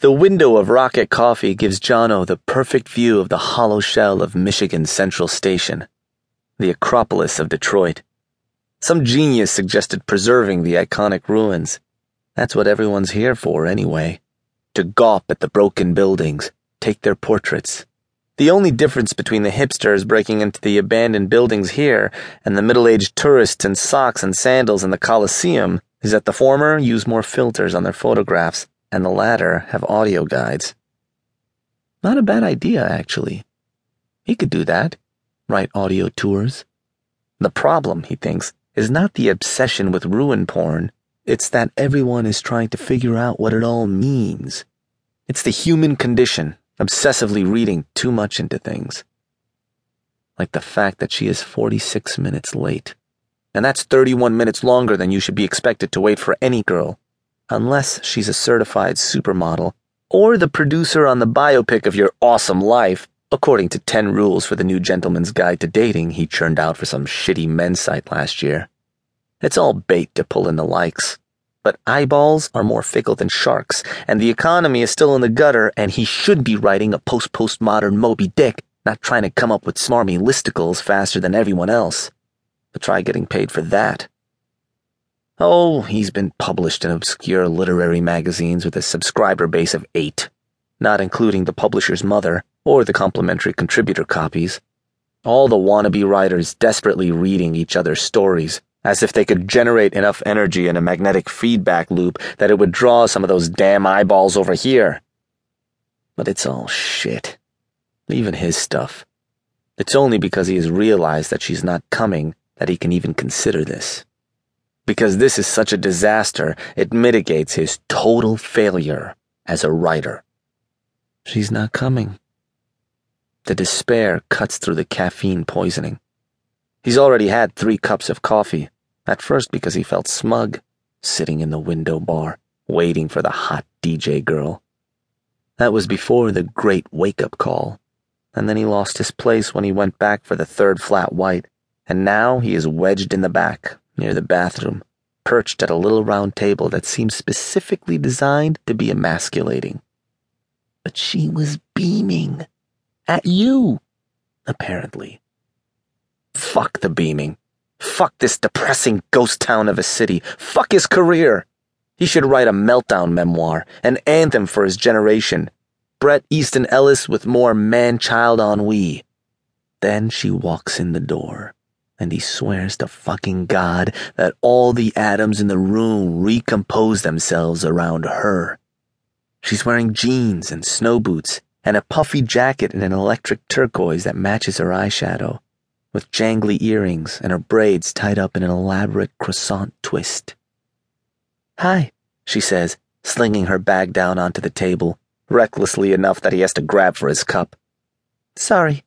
The window of Rocket Coffee gives Jonno the perfect view of the hollow shell of Michigan Central Station, the Acropolis of Detroit. Some genius suggested preserving the iconic ruins. That's what everyone's here for, anyway. To gawp at the broken buildings, take their portraits. The only difference between the hipsters breaking into the abandoned buildings here and the middle aged tourists in socks and sandals in the Coliseum is that the former use more filters on their photographs and the latter have audio guides. Not a bad idea, actually. He could do that, write audio tours. The problem, he thinks, is not the obsession with ruin porn, it's that everyone is trying to figure out what it all means. It's the human condition, obsessively reading too much into things. Like the fact that she is 46 minutes late. And that's 31 minutes longer than you should be expected to wait for any girl unless she's a certified supermodel or the producer on the biopic of your awesome life, according to 10 rules for the new gentleman's guide to dating he churned out for some shitty men's site last year. It's all bait to pull in the likes. But eyeballs are more fickle than sharks, and the economy is still in the gutter, and he should be writing a post postmodern Moby Dick, not trying to come up with smarmy listicles faster than everyone else. But try getting paid for that. Oh, he's been published in obscure literary magazines with a subscriber base of eight, not including the publisher's mother or the complimentary contributor copies. All the wannabe writers desperately reading each other's stories, as if they could generate enough energy in a magnetic feedback loop that it would draw some of those damn eyeballs over here. But it's all shit. Even his stuff. It's only because he has realized that she's not coming that he can even consider this because this is such a disaster, it mitigates his total failure as a writer. She's not coming. The despair cuts through the caffeine poisoning. He's already had three cups of coffee, at first because he felt smug, sitting in the window bar, waiting for the hot DJ girl. That was before the great wake up call, and then he lost his place when he went back for the third flat white, and now he is wedged in the back, near the bathroom, perched at a little round table that seemed specifically designed to be emasculating. But she was beaming. At you, apparently. Fuck the beaming. Fuck this depressing ghost town of a city. Fuck his career. He should write a meltdown memoir, an anthem for his generation. Bret Easton Ellis with more man child ennui. Then she walks in the door and he swears to fucking God that all the atoms in the room recompose themselves around her. She's wearing jeans and snow boots and a puffy jacket in an electric turquoise that matches her eyeshadow, with jangly earrings and her braids tied up in an elaborate croissant twist. Hi, she says, slinging her bag down onto the table, recklessly enough that he has to grab for his cup. Sorry.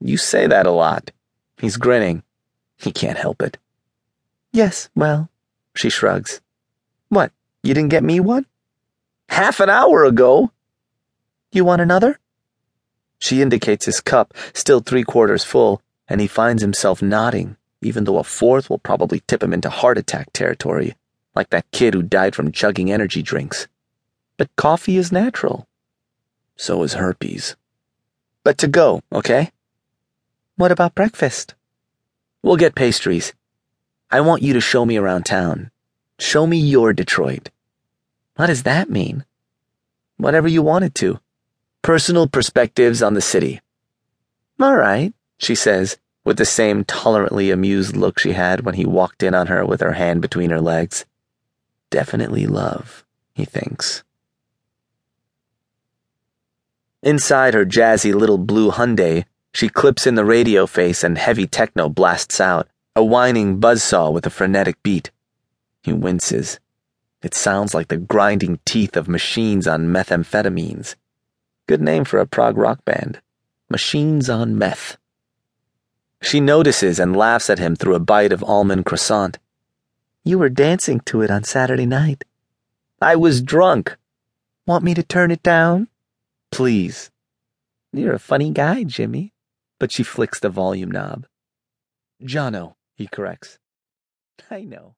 You say that a lot. He's grinning. He can't help it. Yes, well, she shrugs. What, you didn't get me one? Half an hour ago. You want another? She indicates his cup, still three quarters full, and he finds himself nodding, even though a fourth will probably tip him into heart attack territory, like that kid who died from chugging energy drinks. But coffee is natural. So is herpes. But to go, okay? What about breakfast? We'll get pastries. I want you to show me around town. Show me your Detroit. What does that mean? Whatever you wanted to. Personal perspectives on the city. All right, she says, with the same tolerantly amused look she had when he walked in on her with her hand between her legs. Definitely love, he thinks. Inside her jazzy little blue Hyundai, she clips in the radio face and heavy techno blasts out, a whining buzzsaw with a frenetic beat. He winces. It sounds like the grinding teeth of machines on methamphetamines. Good name for a prog rock band. Machines on meth. She notices and laughs at him through a bite of almond croissant. You were dancing to it on Saturday night. I was drunk. Want me to turn it down? Please. You're a funny guy, Jimmy but she flicks the volume knob. Jonno, he corrects. I know.